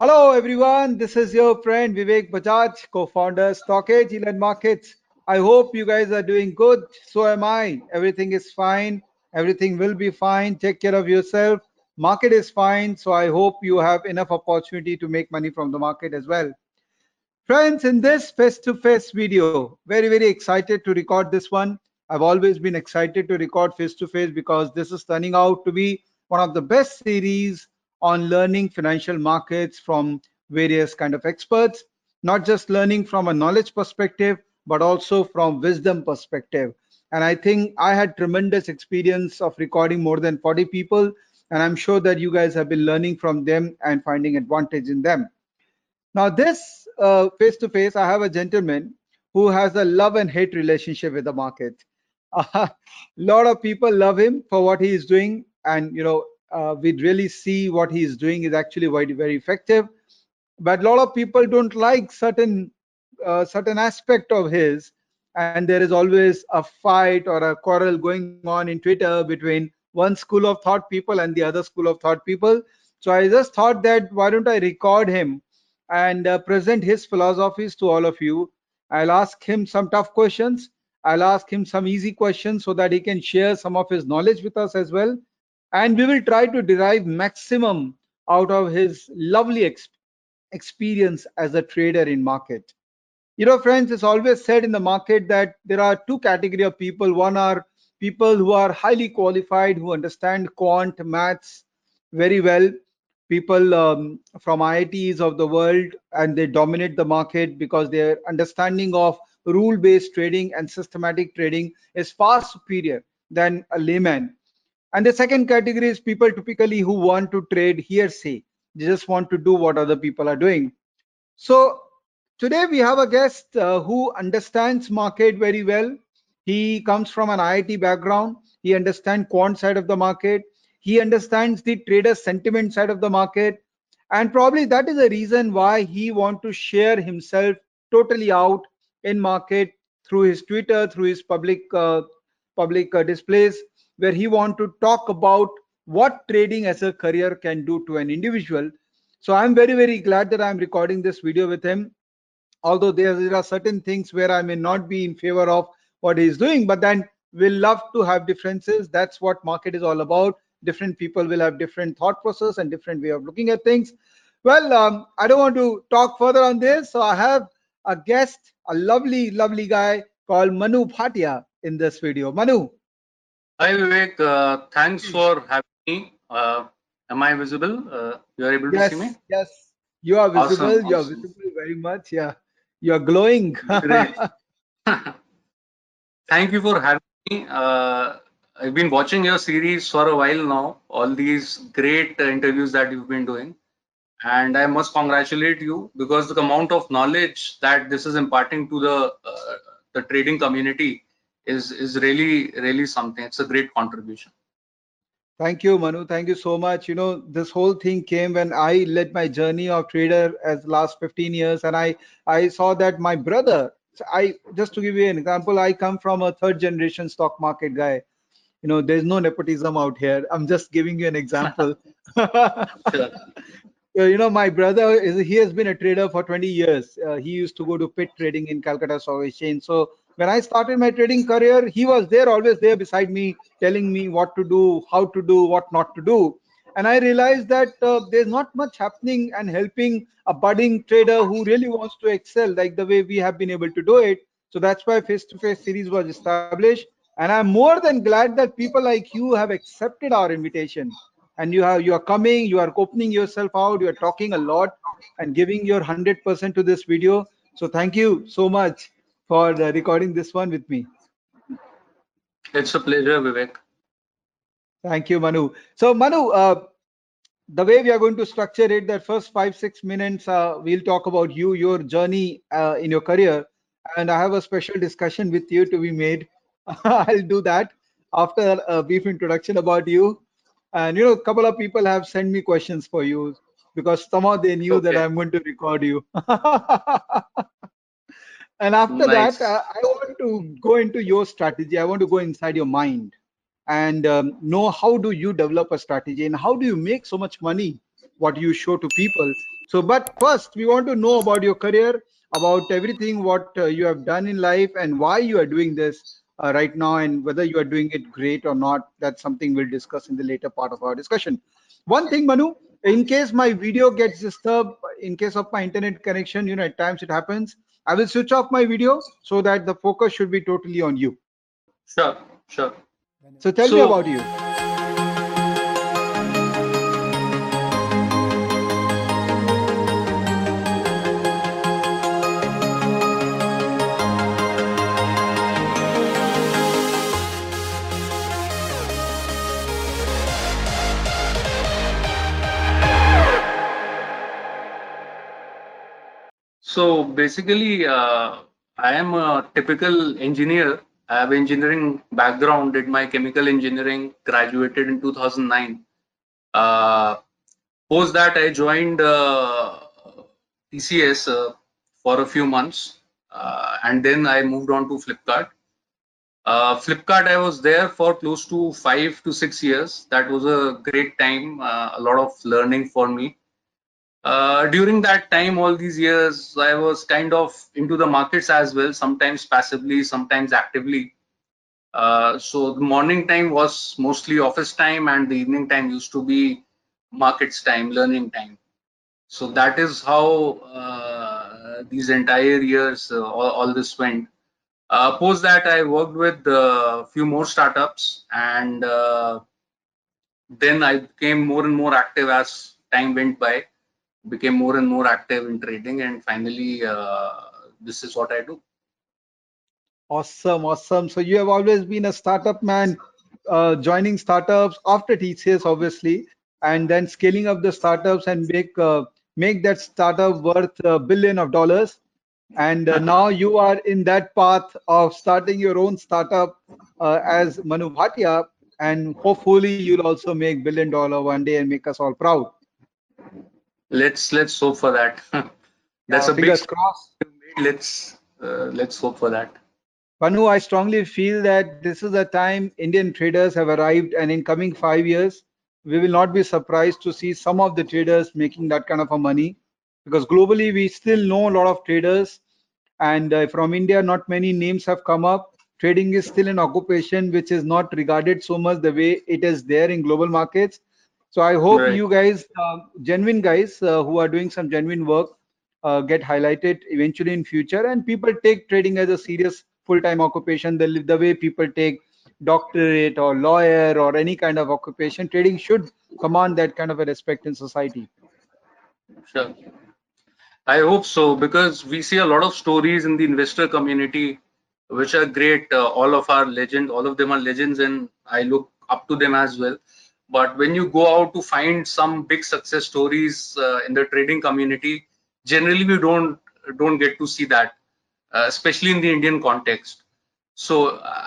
Hello, everyone. This is your friend Vivek Bajaj, co-founder StockEdge Elon Markets. I hope you guys are doing good. So am I. Everything is fine. Everything will be fine. Take care of yourself. Market is fine. So I hope you have enough opportunity to make money from the market as well. Friends, in this face-to-face video, very, very excited to record this one. I've always been excited to record face-to-face because this is turning out to be one of the best series on learning financial markets from various kind of experts, not just learning from a knowledge perspective, but also from wisdom perspective. And I think I had tremendous experience of recording more than 40 people. And I'm sure that you guys have been learning from them and finding advantage in them. Now, this face to face, I have a gentleman who has a love and hate relationship with the market. A lot of people love him for what he is doing, and you know, uh, we really see what he is doing is actually very, very effective. But a lot of people don't like certain uh, certain aspect of his, and there is always a fight or a quarrel going on in Twitter between one school of thought people and the other school of thought people. So I just thought that why don't I record him and uh, present his philosophies to all of you. I'll ask him some tough questions. I'll ask him some easy questions so that he can share some of his knowledge with us as well. And we will try to derive maximum out of his lovely ex experience as a trader in market. You know, friends, it's always said in the market that there are two category of people. One are people who are highly qualified, who understand quant maths very well, people um, from IITs of the world and they dominate the market because their understanding of rule-based trading and systematic trading is far superior than a layman. And the second category is people typically who want to trade hearsay. They just want to do what other people are doing. So today we have a guest uh, who understands market very well. He comes from an IIT background. He understands quant side of the market he understands the trader sentiment side of the market and probably that is the reason why he want to share himself totally out in market through his twitter through his public uh, public uh, displays where he want to talk about what trading as a career can do to an individual. So i'm very very glad that i'm recording this video with him. Although there, there are certain things where i may not be in favor of what he's doing but then we'll love to have differences. That's what market is all about. Different people will have different thought process and different way of looking at things. Well um, i don't want to talk further on this. So i have a guest a lovely lovely guy called manu bhatia in this video. Manu hi vivek. Uh, thanks for having me. Uh, am i visible? Uh, you are able to yes, see me? yes. You are visible. Awesome, you are awesome. visible very much. Yeah. You are glowing. Thank you for having me. Uh, I've been watching your series for a while now, all these great uh, interviews that you've been doing. And I must congratulate you because the amount of knowledge that this is imparting to the uh, the trading community is is really really something. It's a great contribution. Thank you, Manu. Thank you so much. You know, this whole thing came when I led my journey of trader as last 15 years, and I I saw that my brother. I just to give you an example, I come from a third generation stock market guy you know there's no nepotism out here i'm just giving you an example sure. you know my brother is he has been a trader for 20 years uh, he used to go to pit trading in calcutta stock exchange so when i started my trading career he was there always there beside me telling me what to do how to do what not to do. And i realized that uh, there's not much happening and helping a budding trader who really wants to excel like the way we have been able to do it. So that's why face to face series was established. And i'm more than glad that people like you have accepted our invitation. And you have you are coming you are opening yourself out you are talking a lot and giving your 100% to this video. So thank you so much for uh, recording this one with me it's a pleasure vivek thank you manu so manu uh, the way we are going to structure it that first five six minutes uh, we'll talk about you your journey uh, in your career and i have a special discussion with you to be made I'll do that after a brief introduction about you. And you know, a couple of people have sent me questions for you because somehow they knew okay. that I'm going to record you. and after nice. that, uh, I want to go into your strategy. I want to go inside your mind and um, know how do you develop a strategy and how do you make so much money what you show to people. So, but first, we want to know about your career, about everything what uh, you have done in life, and why you are doing this uh, right now, and whether you are doing it great or not. That's something we'll discuss in the later part of our discussion. One thing, Manu, in case my video gets disturbed, in case of my internet connection, you know, at times it happens. I will switch off my video so that the focus should be totally on you. Sure, sure. So tell me about you. So basically, uh, I am a typical engineer. I have engineering background, did my chemical engineering, graduated in 2009. Uh, post that, I joined uh, TCS uh, for a few months, uh, and then I moved on to Flipkart. Uh, Flipkart, I was there for close to five to six years. That was a great time, uh, a lot of learning for me. Uh, during that time, all these years, I was kind of into the markets as well, sometimes passively, sometimes actively. Uh, so the morning time was mostly office time, and the evening time used to be markets time, learning time. So that is how uh, these entire years, uh, all, all this went. Uh, post that, I worked with a few more startups, and then I became more and more active as time went by became more and more active in trading and finally uh, this is what i do Awesome, awesome. So you have always been a startup man, uh, joining startups after TCS, obviously, and then scaling up the startups and make uh, make that startup worth a billion of dollars. And uh, now you are in that path of starting your own startup uh, as Manu Bhatia, and hopefully you'll also make billion dollar one day and make us all proud. Let's let's hope for that. That's Yeah, a big cross let's uh, let's hope for that. Manu, I strongly feel that this is the time Indian traders have arrived, and in coming five years, we will not be surprised to see some of the traders making that kind of a money, because globally we still know a lot of traders, and uh, from India, not many names have come up. Trading is still an occupation which is not regarded so much the way it is there in global markets. So I hope Right. you guys, uh, genuine guys uh, who are doing some genuine work, uh, get highlighted eventually in future. And people take trading as a serious full-time occupation. The, the way people take doctorate or lawyer or any kind of occupation trading should command that kind of a respect in society. Sure. I hope so because we see a lot of stories in the investor community which are great. Uh, all of our legend all of them are legends and i look up to them as well but when you go out to find some big success stories uh, in the trading community generally we don't don't get to see that uh, especially in the indian context. So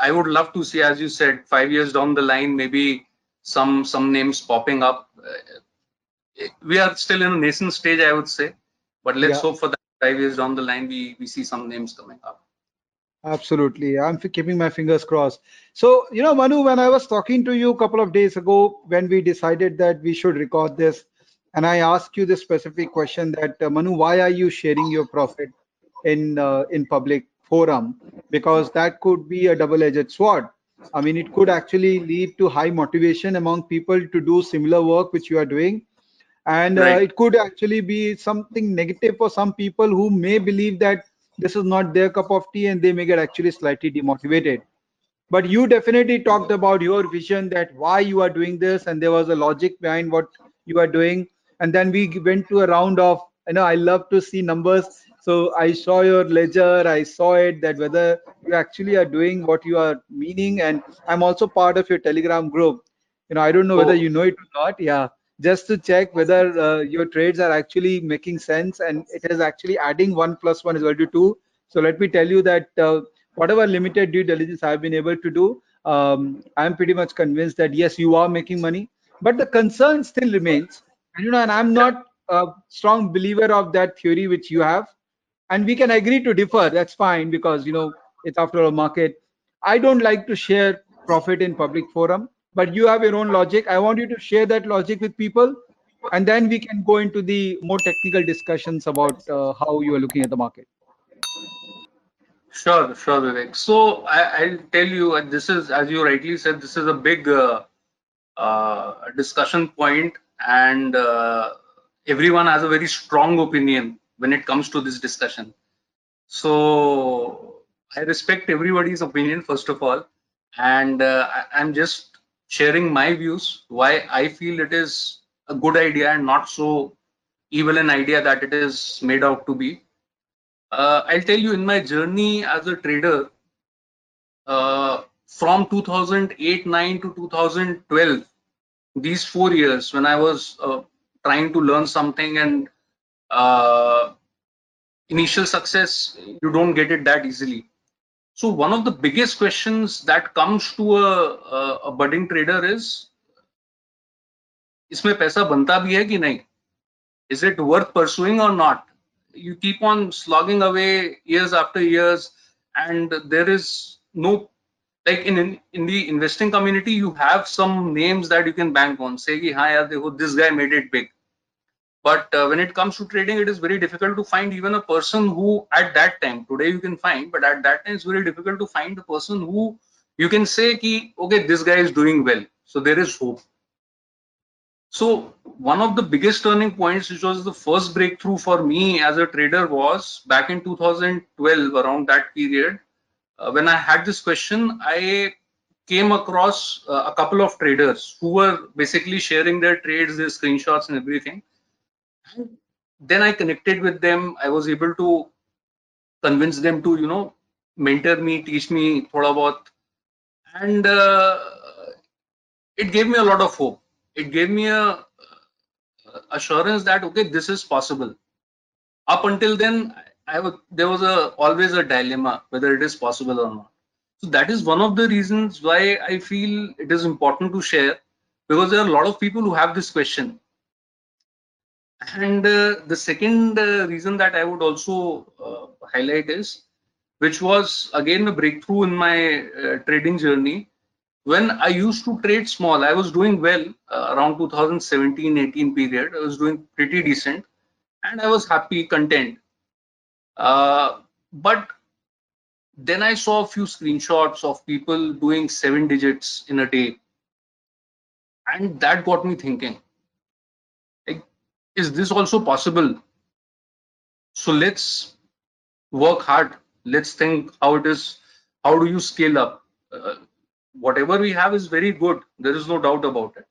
i would love to see as you said 5 years down the line maybe some some names popping up. Uh, we are still in a nascent stage i would say. But let's Yeah. hope for that 5 years down the line we we see some names coming up absolutely. I'm keeping my fingers crossed. So you know manu when i was talking to you a couple of days ago when we decided that we should record this and i asked you this specific question that uh, manu why are you sharing your profit in uh, in public forum? Because that could be a double-edged sword. I mean it could actually lead to high motivation among people to do similar work which you are doing. And uh, it could actually be something negative for some people who may believe that this is not their cup of tea and they may get actually slightly demotivated. But you definitely talked about your vision that why you are doing this and there was a logic behind what you are doing. And then we went to a round of you know i love to see numbers. So i saw your ledger i saw it that whether you actually are doing what you are meaning. And i'm also part of your telegram group. You know i don't know whether Oh. you know it or not. Yeah just to check whether uh, your trades are actually making sense and it is actually adding one plus one is equal to two so let me tell you that uh, whatever limited due diligence I've been able to do, um, I'm pretty much convinced that yes, you are making money, but the concern still remains. And you know, and I'm not a strong believer of that theory which you have. And we can agree to differ. That's fine because you know it's after all a market. I don't like to share profit in public forum, but you have your own logic. I want you to share that logic with people and then we can go into the more technical discussions about uh, how you are looking at the market. Sure, sure, Vivek. So I, I'll tell you, and this is, as you rightly said, this is a big uh, uh, discussion point, and uh, everyone has a very strong opinion when it comes to this discussion. So I respect everybody's opinion, first of all, and uh, I'm just sharing my views why I feel it is a good idea and not so evil an idea that it is made out to be. Uh, I'll tell you in my journey as a trader uh, from 2008-9 to 2012, these four years when I was uh, trying to learn something and uh, initial success, you don't get it that easily. So one of the biggest questions that comes to a, a, a budding trader is इसमें पैसा बनता भी है कि नहीं is it worth pursuing or not you keep on slogging away years after years and there is no like in, in in the investing community you have some names that you can bank on say ki, हाँ यार देखो this guy made it big but uh, when it comes to trading it is very difficult to find even a person who at that time today you can find but at that time it's very difficult to find a person who you can say ki, okay this guy is doing well so there is hope so one of the biggest turning points, which was the first breakthrough for me as a trader, was back in 2012, around that period, uh, when I had this question, I came across uh, a couple of traders who were basically sharing their trades, their screenshots, and everything. Then I connected with them. I was able to convince them to, you know, mentor me, teach me thoda bahut, and uh, it gave me a lot of hope. It gave me a uh, assurance that okay this is possible. Up until then i was there was a always a dilemma whether it is possible or not. So that is one of the reasons why i feel it is important to share because there are a lot of people who have this question and uh, the second uh, reason that i would also uh, highlight is which was again a breakthrough in my trading journey when I used to trade small, I was doing well around 2017 18 period. I was doing pretty decent and I was happy, content. But then I saw a few screenshots of people doing seven digits in a day. And that got me thinking is this also possible? So let's work hard. Let's think how it is. How do you scale up? Uh, whatever we have is very good. There is no doubt about it.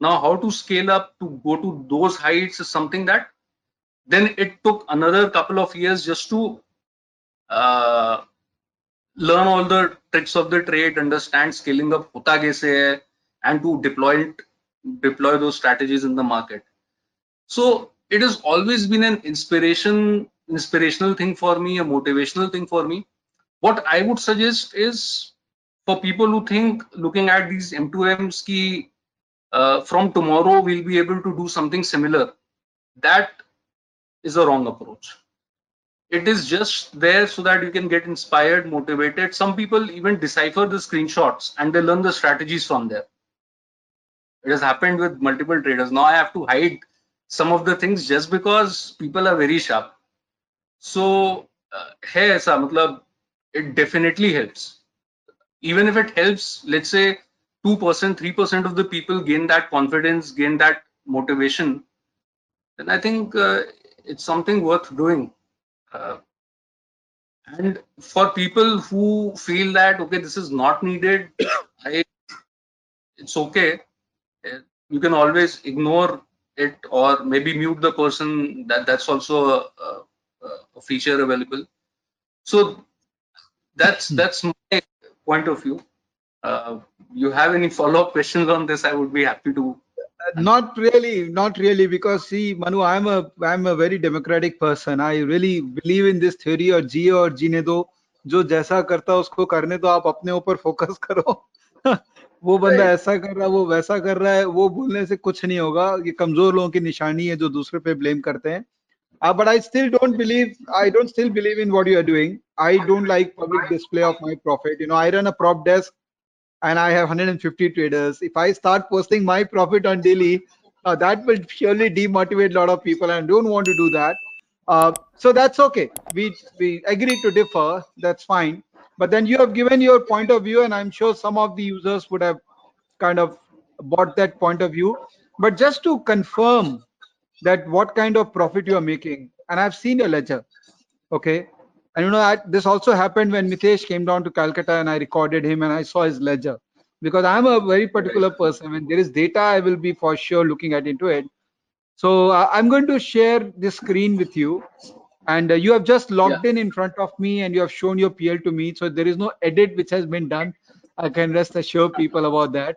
Now, how to scale up to go to those heights is something that then it took another couple of years just to uh, learn all the tricks of the trade, understand scaling up hota and to deploy it, deploy those strategies in the market. So it has always been an inspiration, inspirational thing for me, a motivational thing for me. What I would suggest is for people who think looking at these M2Ms ki uh, from tomorrow we'll be able to do something similar, that is a wrong approach. It is just there so that you can get inspired, motivated. Some people even decipher the screenshots and they learn the strategies from there. It has happened with multiple traders. Now I have to hide some of the things just because people are very sharp. So, uh, hai aisa, it definitely helps even if it helps, let's say 2%, 3% of the people gain that confidence, gain that motivation, then I think uh, it's something worth doing. Uh, and for people who feel that, okay, this is not needed, I, it's okay. Uh, you can always ignore it or maybe mute the person that that's also a, a, a feature available. So that's hmm. that's my point of view. Uh, you have any follow-up questions on this? I would be happy to. Not really, not really, because see, Manu, I'm a I'm a very democratic person. I really believe in this theory और जिए और जीने दो जो जैसा करता उसको करने दो आप अपने ऊपर फोकस करो वो बंदा ऐसा कर रहा है वो वैसा कर रहा है वो बोलने से कुछ नहीं होगा ये कमजोर लोगों की निशानी है जो दूसरे पे ब्लेम करते हैं Uh, but I still don't believe, I don't still believe in what you are doing. I don't like public display of my profit. You know, I run a prop desk and I have 150 traders. If I start posting my profit on daily, Uh, that will surely demotivate a lot of people and don't want to do that. Uh, so that's okay. We we agree to differ. That's fine. But then you have given your point of view, and I'm sure some of the users would have kind of bought that point of view. But just to confirm that what kind of profit you are making, and I've seen your ledger, okay. And you know, I, this also happened when Mitesh came down to Calcutta, and I recorded him, and I saw his ledger because I'm a very particular person. When there is data, I will be for sure looking at into it. So uh, I'm going to share this screen with you. And uh, you have just logged in in front of me and you have shown your PL to me. So there is no edit which has been done. I can rest assure people about that.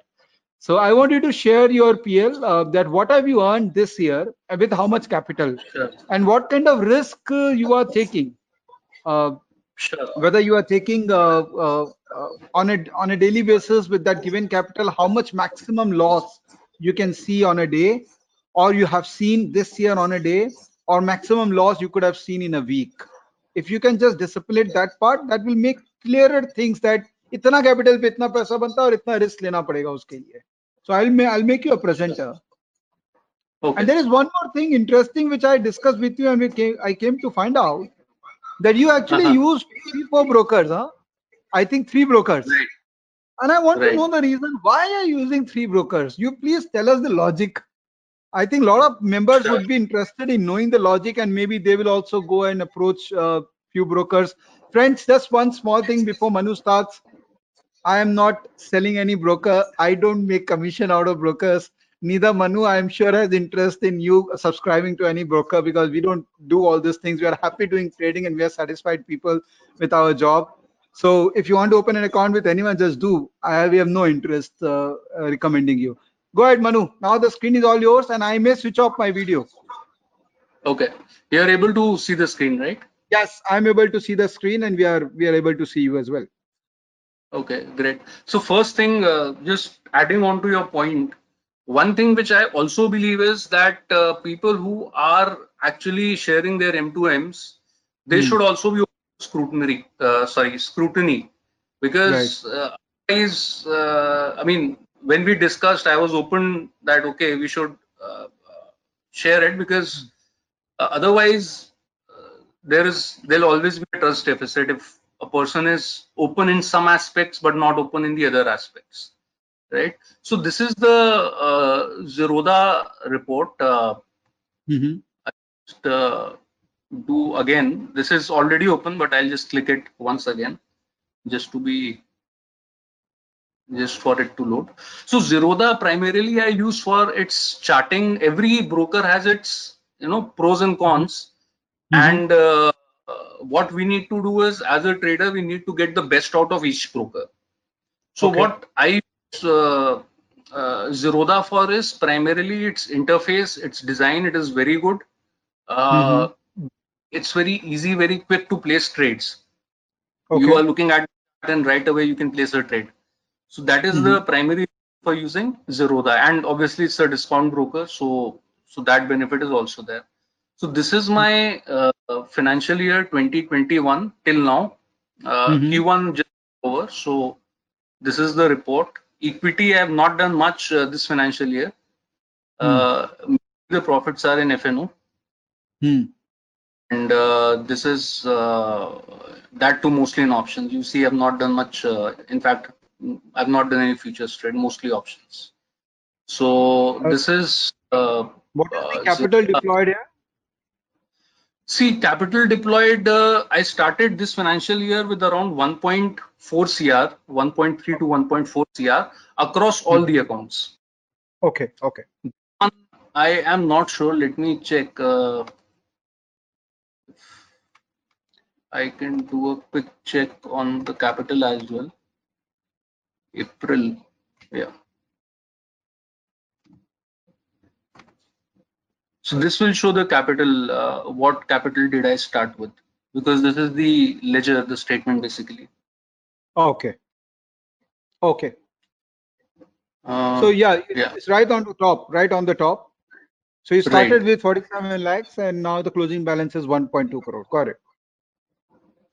So I want you to share your PL uh, that what have you earned this year with how much capital Sure. and what kind of risk uh, you are taking. Uh, Sure. whether you are taking uh, uh, uh, on a on a daily basis with that given capital how much maximum loss you can see on a day or you have seen this year on a day or maximum loss you could have seen in a week if you can just discipline that part that will make clearer things that itna capital pe itna paisa banta aur itna risk lena padega uske liye so i'll i'll make you a presenter okay. and there is one more thing interesting which i discussed with you and we came, i came to find out that you actually uh -huh. used three four brokers huh i think three brokers right. and i want right. to know the reason why you're using three brokers you please tell us the logic I think a lot of members Sure. would be interested in knowing the logic, and maybe they will also go and approach a few brokers. Friends, just one small thing before Manu starts. I am not selling any broker. I don't make commission out of brokers. Neither Manu, I am sure, has interest in you subscribing to any broker because we don't do all these things. We are happy doing trading and we are satisfied people with our job. So if you want to open an account with anyone, just do. I we have no interest uh, uh, recommending you. Go ahead, Manu. Now the screen is all yours, and I may switch off my video. Okay. You are able to see the screen, right? Yes, I'm able to see the screen, and we are we are able to see you as well. Okay, great. So first thing, uh, just adding on to your point, one thing which I also believe is that uh, people who are actually sharing their M2Ms, they Hmm. should also be scrutiny, uh, sorry, scrutiny, because uh, is, uh, I mean, when we discussed, I was open that okay, we should uh, share it because uh, otherwise uh, there is there'll always be a trust deficit if a person is open in some aspects but not open in the other aspects right so this is the uh, Zerodha report uh, Mhm. just, uh, do again this is already open but i'll just click it once again just to be just for it to load. So Zerodha primarily i use for its charting. Every broker has its you know pros and cons. Mhm. and uh, what we need to do is as a trader we need to get the best out of each broker. So Okay. what i use uh, uh, Zerodha for is primarily its interface its design. It is very good. Uh, it's very easy very quick to place trades. Okay. you are looking at it and right away you can place a trade so that is the primary for using Zerodha and obviously it's a discount broker so so that benefit is also there. So this is my uh, financial year 2021 till now. Uh, Mhm. q1 just over. So this is the report. Equity i have not done much uh, this financial year. Uh, the profits are in fno Hmm. and uh, this is uh, that too mostly in options. You see i've not done much uh, in fact mm, i've not done any futures trade mostly options so this is uh, What is Uh, the so- capital deployed here? see capital deployed uh, i started this financial year with around 1.4 cr 1.3 to 1.4 cr across all the accounts Okay. Okay. i am not sure let me check uh, I can do a quick check on the capital as well. April, yeah. So this will show the capital, uh, what capital did I start with? Because this is the ledger, the statement basically. Okay. Okay. Uh, So yeah, yeah. it's right on the top, right on the top. So you started with 47 lakhs and now the closing balance is 1.2 crore. Got it.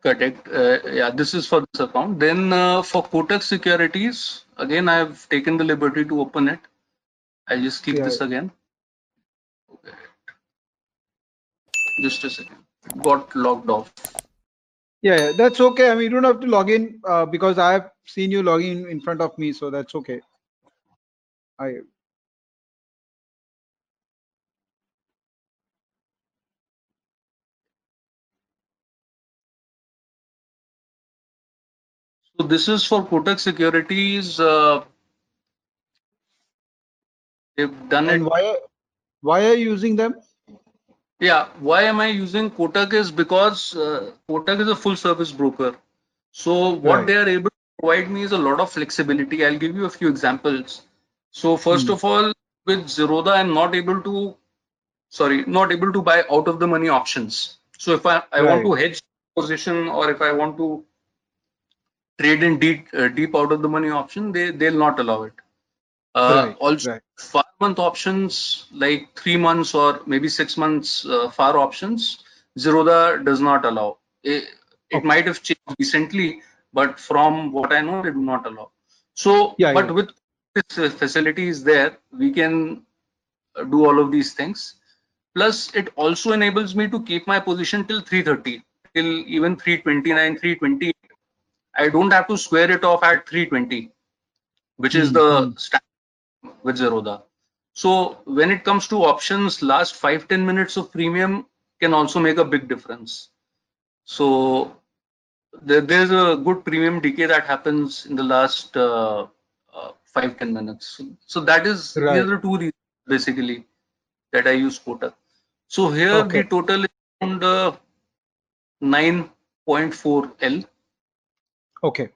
Correct. Uh, yeah, this is for this account. Then uh, for Kotak Securities, again, I've taken the liberty to open it. I'll just click Yeah. this again. Okay. Just a second. Got logged off. Yeah, yeah, that's okay. I mean, you don't have to log in uh, because I have seen you logging in front of me, so that's okay. I So this is for Kotak Securities. Uh, they've done it. and why why are you using them? Yeah, why am I using Kotak is because uh, Kotak is a full service broker. So what Right. they are able to provide me is a lot of flexibility. I'll give you a few examples. So first Hmm. of all, with Zerodha, I'm not able to, sorry, not able to buy out of the money options. So if I, I want to hedge position or if I want to trade in deep, uh, deep out of the money option, they, they'll not allow it. Uh, Right, also, right. far month options like three months or maybe six months uh, far options, Zerodha does not allow. It, it Okay. might have changed recently, but from what I know, they do not allow. So, Yeah, but yeah. with this uh, facility is there, we can uh, do all of these things. Plus, it also enables me to keep my position till 330, till even 329, 320. I don't have to square it off at 320, which is Hmm, the hmm. standard with Zerodha. So when it comes to options, last five ten minutes of premium can also make a big difference. So there, there's a good premium decay that happens in the last uh, uh, five ten minutes. So, so that is these Right. are the two reasons basically that I use Kotak. So here Okay. the total is around uh, 9.4 L, Okay.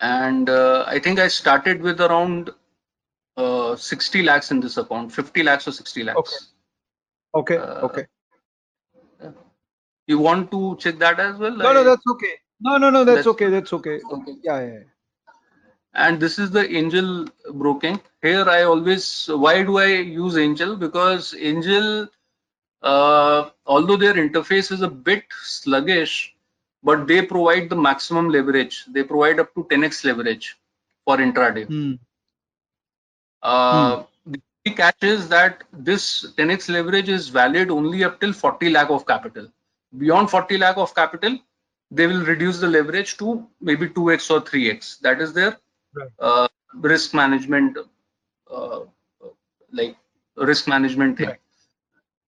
and uh, I think I started with around uh, 60 lakhs in this account, 50 lakhs or 60 lakhs. Okay. Okay. Uh, okay. You want to check that as well? No, no, that's okay. No, no, no, that's That's- okay. That's okay. okay. Yeah, yeah. yeah. And this is the angel broking. Here I always, why do I use angel? Because angel, uh, although their interface is a bit sluggish, but they provide the maximum leverage. They provide up to 10x leverage for intraday. Hmm. Uh, The key catch is that this 10x leverage is valid only up till 40 lakh of capital. Beyond 40 lakh of capital, they will reduce the leverage to maybe 2x or 3x. That is their Right. uh, risk management, uh, like risk management thing. Right.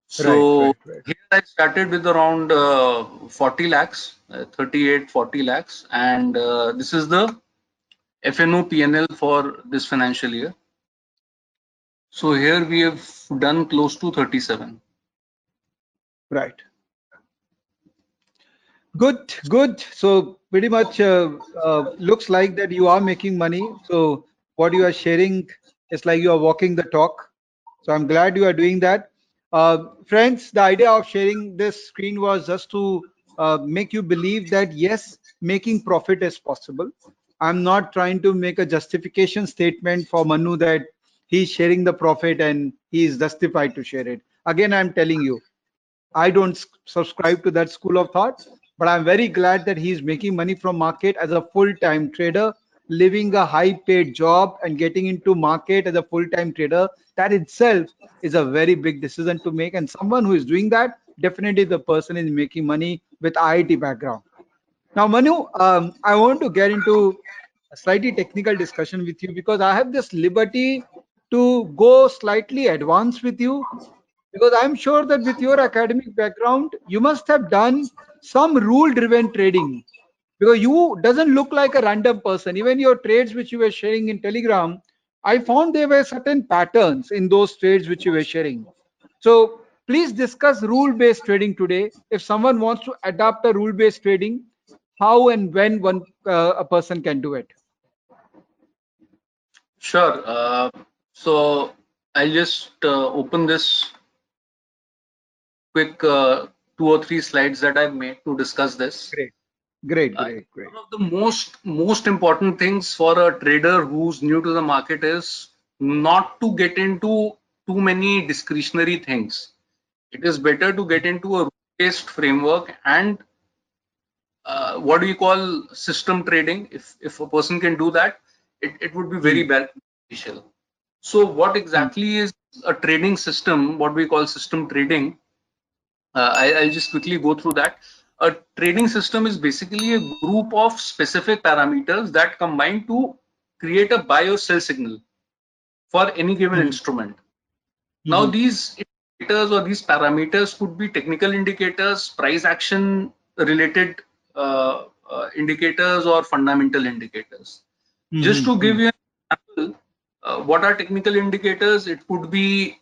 So right. here I started with around uh, 40 lakhs, uh, 38, 40 lakhs, and uh, this is the FNO PNL for this financial year. So here we have done close to 37. Right. Good, good. So pretty much uh, uh, looks like that you are making money. So what you are sharing is like you are walking the talk. So I'm glad you are doing that. Uh, friends, the idea of sharing this screen was just to uh, make you believe that yes, making profit is possible. I'm not trying to make a justification statement for Manu that he's sharing the profit and he is justified to share it. Again, I'm telling you, I don't subscribe to that school of thought, but I'm very glad that he's making money from market as a full-time trader, living a high-paid job and getting into market as a full-time trader. That itself is a very big decision to make. And someone who is doing that, definitely the person is making money with IIT background. Now, Manu, um, I want to get into a slightly technical discussion with you because I have this liberty to go slightly advanced with you because I'm sure that with your academic background, you must have done some rule-driven trading because you doesn't look like a random person. Even your trades which you were sharing in Telegram, I found there were certain patterns in those trades which you were sharing. So please discuss rule-based trading today. If someone wants to adopt a rule-based trading, how and when one uh, a person can do it. Sure. Uh, so I'll just uh, open this quick uh, two or three slides that I've made to discuss this. Great, great, great, great. One of the most most important things for a trader who's new to the market is not to get into too many discretionary things. It is better to get into a based framework and uh, what do you call system trading? If if a person can do that, it, it would be very beneficial. So what exactly is a trading system, what we call system trading. Uh, I, I'll just quickly go through that. A trading system is basically a group of specific parameters that combine to create a buy or sell signal for any given Mhm. instrument. Now, Mhm. these indicators or these parameters could be technical indicators, price action related uh, uh, indicators, or fundamental indicators. Just to Mhm. give you an example, uh, what are technical indicators? It could be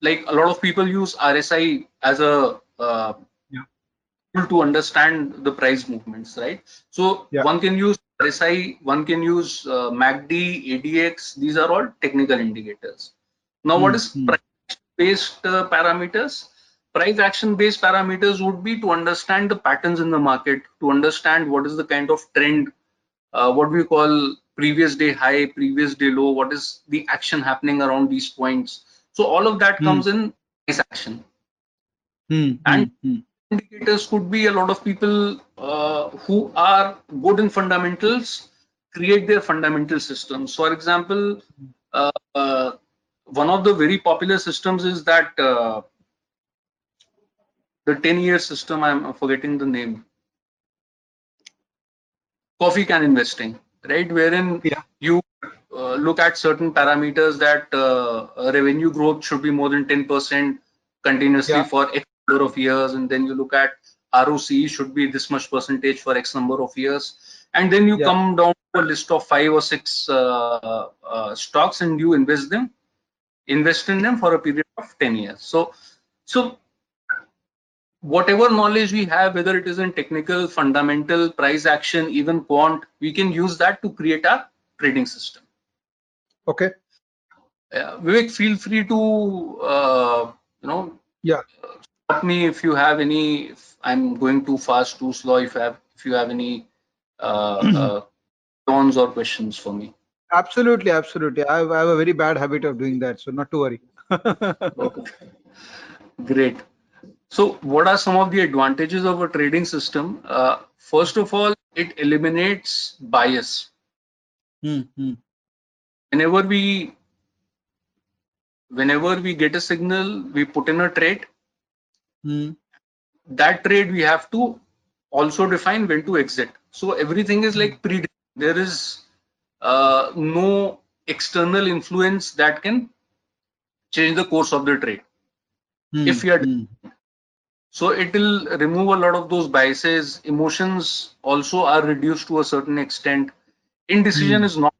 like a lot of people use RSI as a uh, Yeah. tool to understand the price movements, right? So Yeah. one can use RSI, one can use uh, MACD, ADX. These are all technical indicators. Now, what Hmm, is hmm. Price-based uh, parameters? Price action-based parameters would be to understand the patterns in the market, to understand what is the kind of trend, uh, what we call previous day high, previous day low, what is the action happening around these points. So all of that Hmm. comes in price action. Hmm, And- hmm, hmm. Indicators could be a lot of people uh, who are good in fundamentals create their fundamental systems. For example, uh, uh, one of the very popular systems is that uh, the 10 year system. I'm forgetting the name. Coffee can investing, right? Wherein Yeah. you uh, look at certain parameters that uh, revenue growth should be more than 10% continuously Yeah. for X number of years, and then you look at ROC should be this much percentage for X number of years, and then you Yeah. come down to a list of five or six uh, uh, stocks and you invest them, invest in them for a period of 10 years. So, so whatever knowledge we have, whether it is in technical, fundamental, price action, even quant, we can use that to create a trading system. Okay. Uh, Vivek, feel free to, uh, you know, Yeah. stop me if you have any, if I'm going too fast, too slow, if you have, if you have any uh, uh, or questions for me. Absolutely, absolutely. I have, I have a very bad habit of doing that, so not to worry. Okay. Great. So, what are some of the advantages of a trading system? Uh, first of all, it eliminates bias. Hmm, hmm. Whenever we whenever we get a signal, we put in a trade. Hmm. That trade we have to also define when to exit. So everything is like pre. There is uh, no external influence that can change the course of the trade. Hmm, If you are hmm. So it will remove a lot of those biases. Emotions also are reduced to a certain extent. Indecision Hmm. is not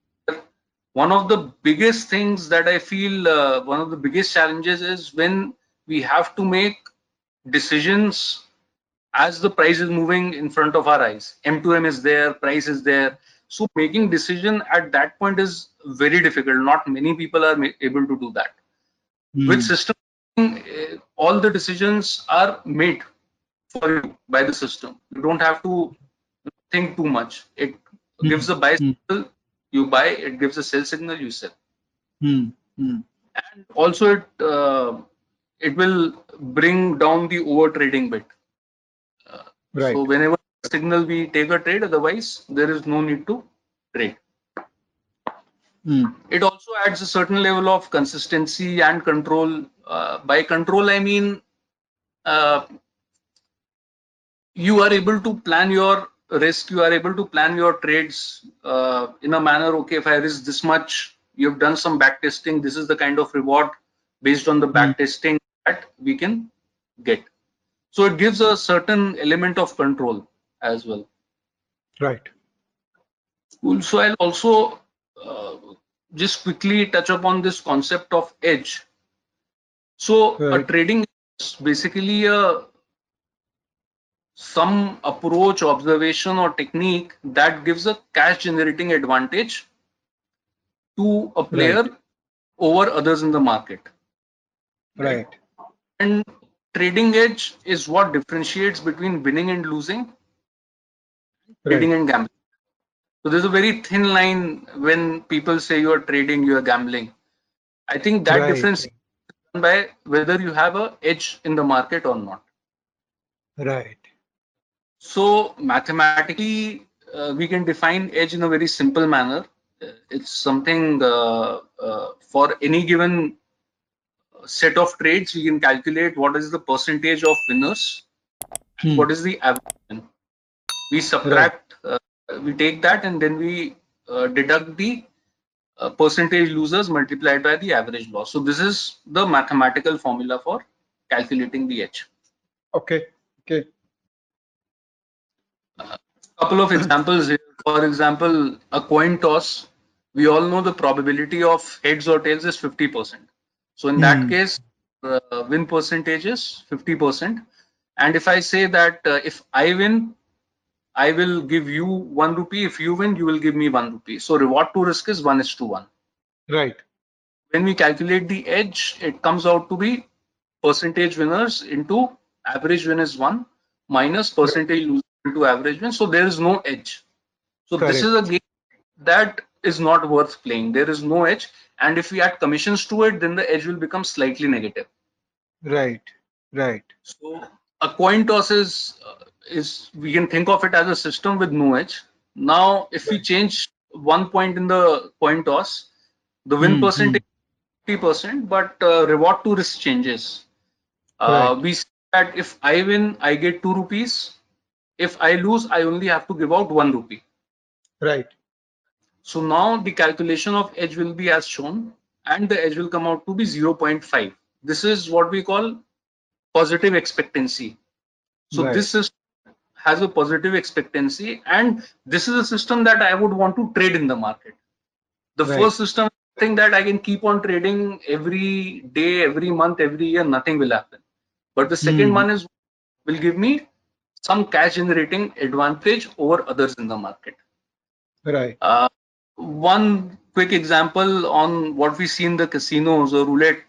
one of the biggest things that I feel. Uh, one of the biggest challenges is when we have to make decisions as the price is moving in front of our eyes. M2M is there, price is there. So making decision at that point is very difficult. Not many people are able to do that Hmm. with system uh, all the decisions are made for you by the system you don't have to think too much it Hmm. gives a buy Hmm. signal you buy it gives a sell signal you sell. Hmm. and also it uh, it will bring down the over trading bit Uh, Right. so whenever signal we take a trade otherwise there is no need to trade Hmm. it also adds a certain level of consistency and control. Uh, by control, I mean uh, you are able to plan your risk, you are able to plan your trades uh, in a manner. Okay, if I risk this much, you've done some back testing. This is the kind of reward based on the back testing that we can get. So it gives a certain element of control as well. Right. Cool. So I'll also uh, just quickly touch upon this concept of edge. So a trading is basically a some approach, observation, or technique that gives a cash generating advantage to a player over others in the market. Right. And trading edge is what differentiates between winning and losing, trading Right. and gambling. So there's a very thin line when people say you are trading, you are gambling. I think that Right. difference by whether you have a edge in the market or not. Right. So mathematically, uh, we can define edge in a very simple manner. uh, it's something uh, uh, for any given set of trades, we can calculate what is the percentage of winners, Hmm. what is the average. We subtract, uh, we take that, and then we uh, deduct the uh, percentage losers multiplied by the average loss. So this is the mathematical formula for calculating the edge. Okay. Okay. couple of examples here. For example, a coin toss, we all know the probability of heads or tails is 50%. So in that Hmm. case, uh, win percentage is 50%. And if I say that uh, if I win, I will give you one rupee. If you win, you will give me one rupee. So reward to risk is one is to one. Right. When we calculate the edge, it comes out to be percentage winners into average win is one minus percentage losers into average win. So there is no edge. So this is a game that is not worth playing. There is no edge. And if we add commissions to it, then the edge will become slightly negative. Right. Right. So a coin toss is uh, is we can think of it as a system with no edge. Now, if we change one point in the coin toss, the win Hmm, percentage fifty percent, but uh, reward to risk changes. Uh, Right. We see that if I win, I get two rupees. If I lose, I only have to give out one rupee. Right. So now the calculation of edge will be as shown, and the edge will come out to be 0.5. This is what we call positive expectancy. So Right. this system has a positive expectancy, and this is a system that I would want to trade in the market. The Right. first system thing that I can keep on trading every day, every month, every year, nothing will happen. But the second Hmm. one is will give me some cash generating advantage over others in the market. Right. Uh, one quick example on what we see in the casinos or roulette,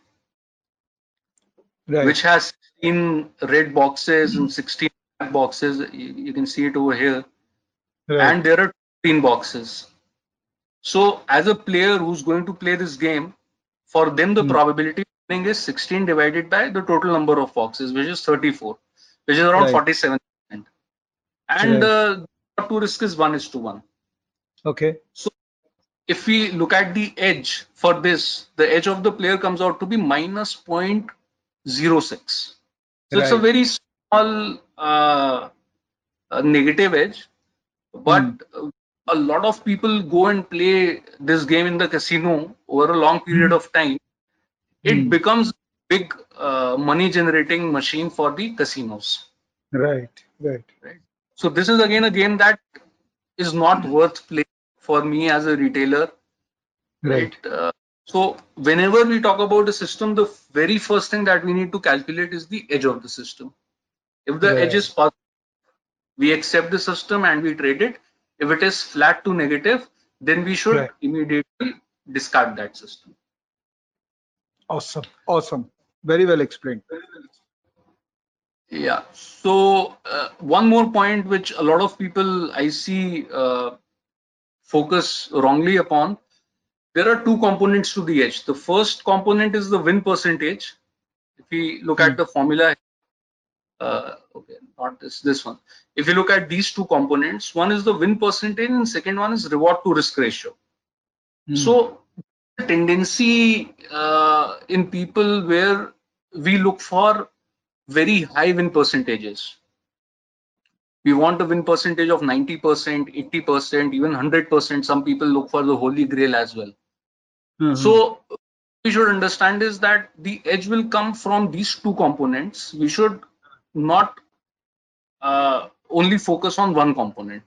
Right. which has 16 red boxes and 16 black boxes. You, you can see it over here. right. And there are 15 boxes. So, as a player who's going to play this game, for them, the Hmm. probability is 16 divided by the total number of boxes, which is 34, which is around Right. 47%. And Right. uh, to risk is 1 is to 1. okay. So if we look at the edge for this, the edge of the player comes out to be minus 0.06. So it's a very small uh, negative edge, but uh, a lot of people go and play this game in the casino over a long period of time. It Hmm. becomes a big uh, money generating machine for the casinos. Right. Right. right. So this is again a game that is not worth playing for me as a retailer Right. Uh, so whenever we talk about a system, the very first thing that we need to calculate is the edge of the system. If the edge is positive, we accept the system and we trade it. If it is flat to negative, then we should Right. immediately discard that system. Awesome. Awesome. Very well explained. Yeah. So uh, one more point which a lot of people I see uh, focus wrongly upon. There are two components to the edge. The first component is the win percentage. If we look Hmm. at the formula, uh, okay, not this this one. If you look at these two components, one is the win percentage and second one is reward to risk ratio. Hmm. So the tendency uh, in people where we look for very high win percentages. We want a win percentage of 90%, 80%, even 100%. Some people look for the holy grail as well. Mhm. So we should understand is that the edge will come from these two components. We should not uh, only focus on one component.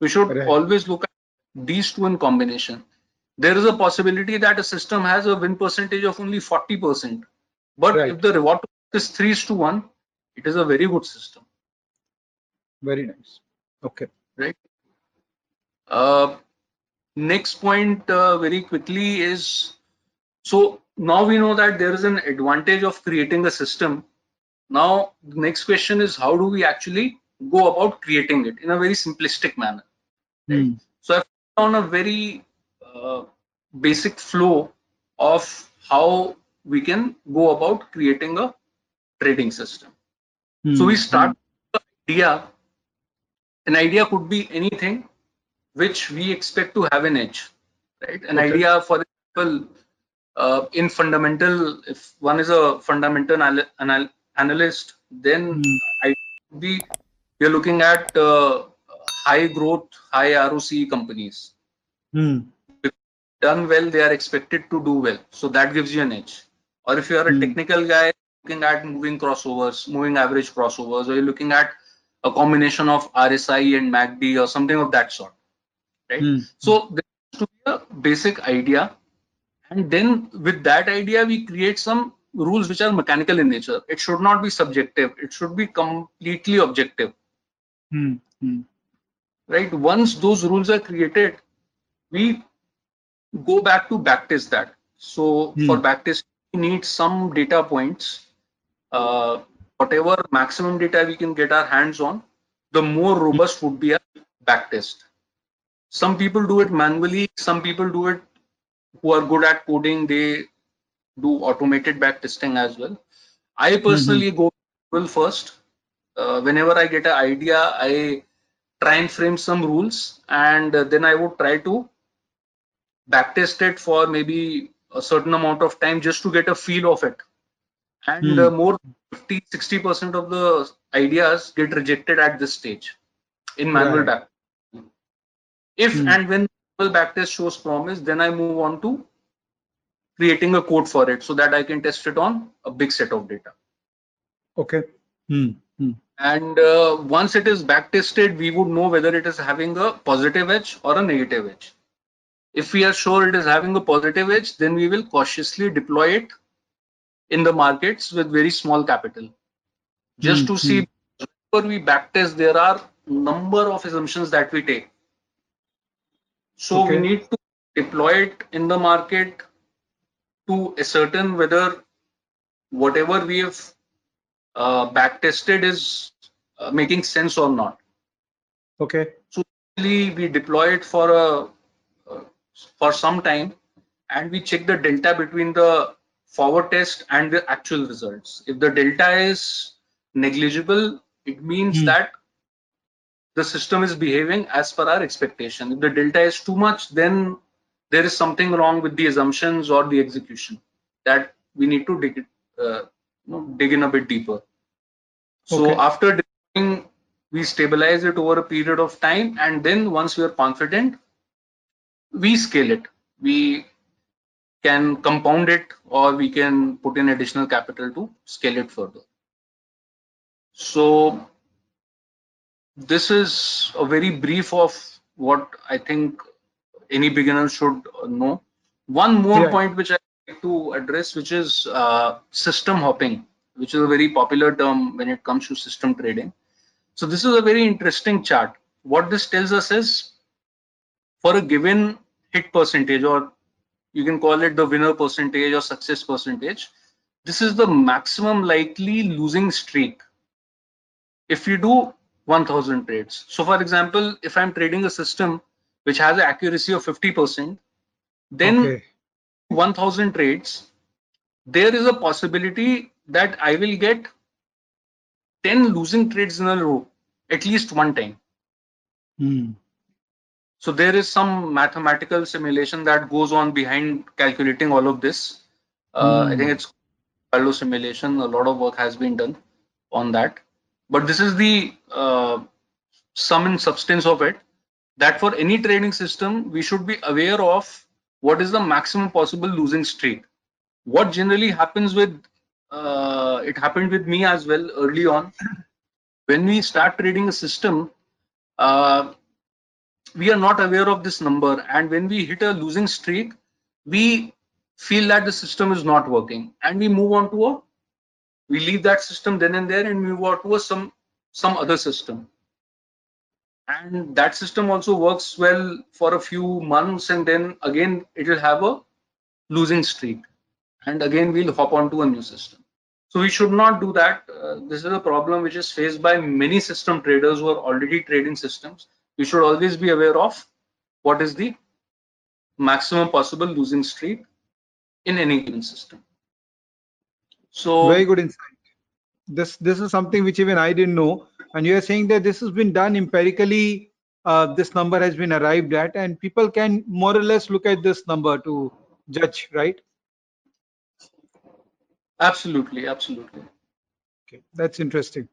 We should Right. always look at these two in combination. There is a possibility that a system has a win percentage of only 40%. But Right. if the reward is 3 to 1, it is a very good system. very nice. Okay. right? Uh, next point uh, very quickly is so now we know that there is an advantage of creating a system. Now the next question is how do we actually go about creating it in a very simplistic manner? Hmm. So I've found a very uh, basic flow of how we can go about creating a trading system. So we start with the idea. An idea could be anything which we expect to have an edge. right? An Okay. idea, for example, uh, in fundamental, if one is a fundamental anal anal analyst, then Hmm. I be you're looking at uh, high growth, high ROC companies. Hmm. Done well, they are expected to do well. So that gives you an edge. Or if you are a Hmm. technical guy looking at moving crossovers, moving average crossovers, or you're looking at a combination of RSI and MACD or something of that sort. Right. Hmm. So there has to be a basic idea. And then with that idea, we create some rules which are mechanical in nature. It should not be subjective. It should be completely objective. Hmm. Hmm. Right. Once those rules are created, we go back to backtest that. So Hmm. for backtest, we need some data points. Uh, whatever maximum data we can get our hands on, the more robust would be a backtest. Some people do it manually. Some people do it who are good at coding. They do automated backtesting as well. I personally go well first. Uh, whenever I get an idea, I try and frame some rules, and then I would try to backtest it for maybe a certain amount of time just to get a feel of it. And Hmm. uh, more 50 60% of the ideas get rejected at this stage in manual Right. back. If Hmm. and when manual backtest shows promise, then I move on to creating a code for it so that I can test it on a big set of data. Okay. Hmm. Hmm. And uh, once it is backtested, we would know whether it is having a positive edge or a negative edge. If we are sure it is having a positive edge, then we will cautiously deploy it in the markets with very small capital. Just Hmm, to see whenever we backtest, there are number of assumptions that we take. So we need to deploy it in the market to ascertain whether whatever we have uh, backtested is uh, making sense or not. Okay. Usually we deploy it for a uh, for some time, and we check the delta between the forward test and the actual results. If the delta is negligible, it means Hmm. that the system is behaving as per our expectation. If the delta is too much, then there is something wrong with the assumptions or the execution that we need to dig, it, uh, you know, dig in a bit deeper. So Okay. after deploying, we stabilize it over a period of time, and then once we are confident, we scale it. We can compound it, or we can put in additional capital to scale it further. So this is a very brief of what I think any beginner should know. One more Yeah. point which I like to address, which is uh, system hopping, which is a very popular term when it comes to system trading. So this is a very interesting chart. What this tells us is for a given hit percentage, or you can call it the winner percentage or success percentage, this is the maximum likely losing streak if you do 1000 trades. So for example, if I'm trading a system which has an accuracy of 50%, then Okay. 1000 trades, there is a possibility that I will get 10 losing trades in a row at least one time. Hmm. So there is some mathematical simulation that goes on behind calculating all of this. Uh, I Hmm. think it's Carlo simulation. A lot of work has been done on that. But this is the uh, sum and substance of it. That for any trading system, we should be aware of what is the maximum possible losing streak. What generally happens with uh, it happened with me as well early on. When we start trading a system, uh, we are not aware of this number and when we hit a losing streak we feel that the system is not working and we move on to a we leave that system then and there and move on to a some some other system and that system also works well for a few months and then again it will have a losing streak and again we'll hop onto a new system so we should not do that uh, this is a problem which is faced by many system traders who are already trading systems you should always be aware of what is the maximum possible losing streak in any given system. So Very good insight. This this is something which even I didn't know. And you are saying that this has been done empirically uh, this number has been arrived at and people can more or less look at this number to judge right? Absolutely absolutely. Okay that's interesting.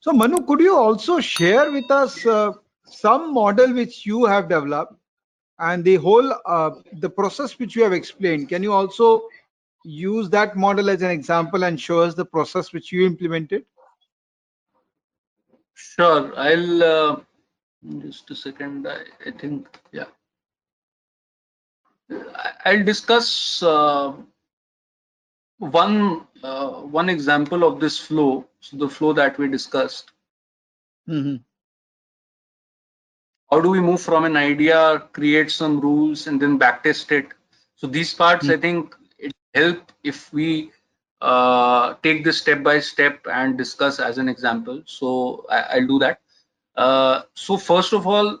So manu could you also share with us uh, some model which you have developed and the whole uh, the process which you have explained? Can you also use that model as an example and show us the process which you implemented Sure, I'll uh, just a second. I, I think yeah, I- I'll discuss uh, one uh, one example of this flow. So the flow that we discussed. Mhm. How do we move from an idea, create some rules, and then backtest it? So these parts, I think, it help if we uh, take this step by step and discuss as an example. So I, I'll do that. Uh, so first of all,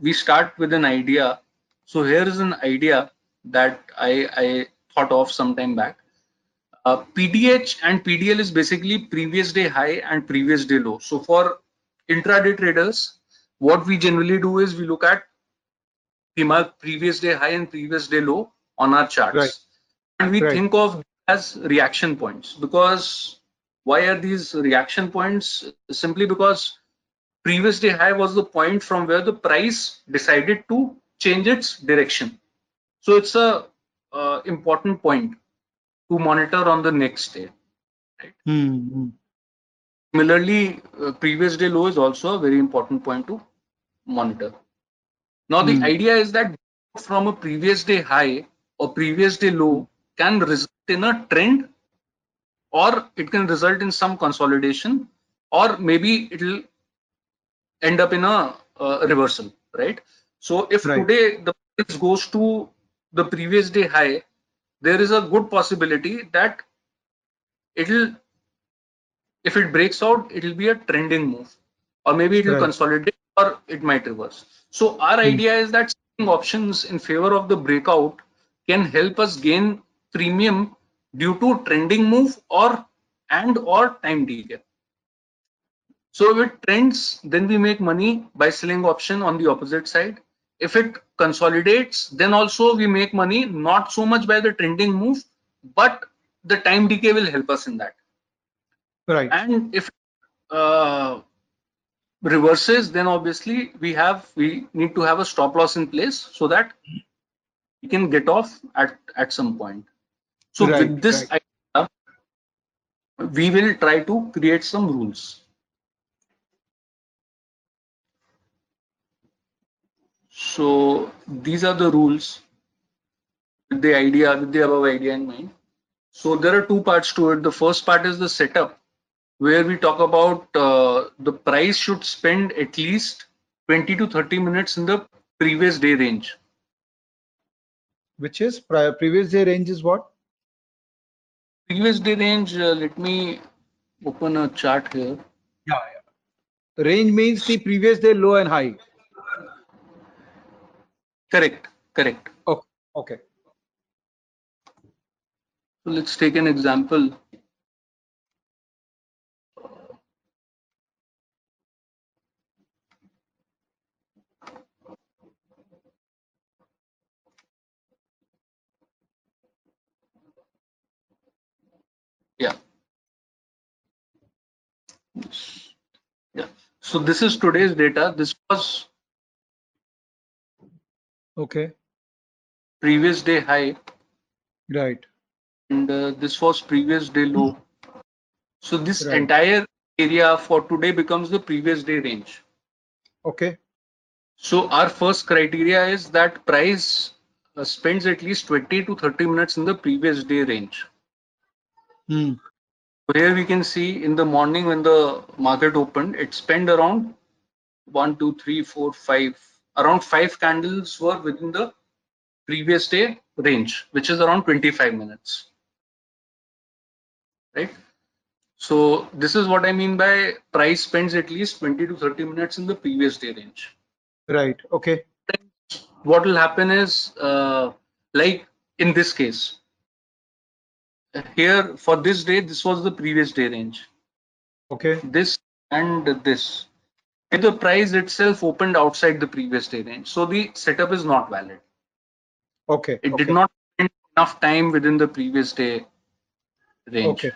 we start with an idea. So here is an idea that I, I thought of some time back. Uh, PDH and PDL is basically previous day high and previous day low. So for intraday traders, what we generally do is we look at we mark previous day high and previous day low on our charts. Right. And we Right. think of as reaction points because why are these reaction points? Simply because previous day high was the point from where the price decided to change its direction. So it's a uh, important point to monitor on the next day. Hmm. Similarly, uh, previous day low is also a very important point to monitor. Now, the Hmm. idea is that from a previous day high or previous day low can result in a trend or it can result in some consolidation or maybe it'll end up in a uh, reversal, right? So if Right. today the price goes to the previous day high, there is a good possibility that it'll if it breaks out, it'll be a trending move, or maybe it'll Right. consolidate, or it might reverse. So our idea is that options in favor of the breakout can help us gain premium due to trending move or and or time decay. So if it trends, then we make money by selling option on the opposite side. If it consolidates, then also we make money not so much by the trending move, but the time decay will help us in that Right. and if uh, reverses then obviously we have we need to have a stop loss in place so that we can get off at at some point so Right, with this idea we will try to create some rules so these are the rules with the idea with the above idea in mind so there are two parts to it the first part is the setup where we talk about uh, the price should spend at least 20 to 30 minutes in the previous day range. Which is prior previous day range is what? Previous day range, uh, let me open a chart here. Yeah, yeah. Range means the previous day low and high. Correct, correct. Okay. Okay. So let's take an example. Yeah. So this is today's data. This was Okay. previous day high Right. and uh, this was previous day low. So this Right. entire area for today becomes the previous day range. Okay. So our first criteria is that price uh, spends at least 20 to 30 minutes in the previous day range. Hmm. So here we can see in the morning when the market opened, it spent around one, two, three, four, five, around five candles were within the previous day range, which is around 25 minutes. Right? So this is what I mean by price spends at least 20 to 30 minutes in the previous day range. Right. Okay. What will happen is, uh, like in this case, here for this day, this was the previous day range. Okay. This and this. if the price itself opened outside the previous day range. So the setup is not valid. Okay. It okay. did not spend enough time within the previous day range. Okay.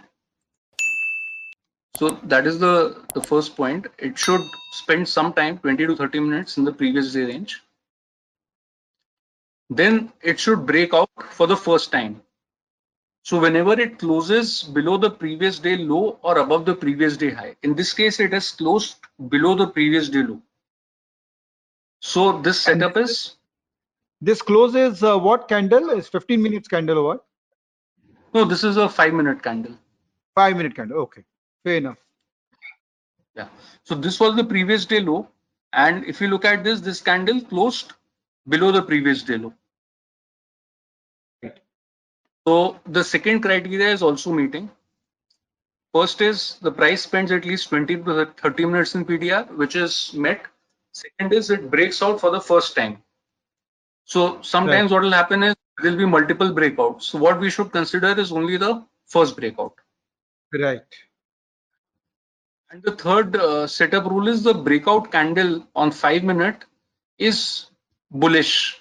So that is the, the first point. It should spend some time, 20 to 30 minutes in the previous day range. Then it should break out for the first time. So whenever it closes below the previous day low or above the previous day high, in this case, it has closed below the previous day low. So this setup is, This closes uh, what candle? Is 15 minutes candle or what? no, this is a five minute candle. Five minute candle. Okay. Fair enough. Yeah. So this was the previous day low. And if you look at this, this candle closed below the previous day low. So the second criteria is also meeting. First is the price spends at least 20 to 30 minutes in PDR, which is met. Second is it breaks out for the first time. So sometimes what will happen is there will be multiple breakouts. So what we should consider is only the first breakout. Right. And the third uh, setup rule is the breakout candle on five minute is bullish.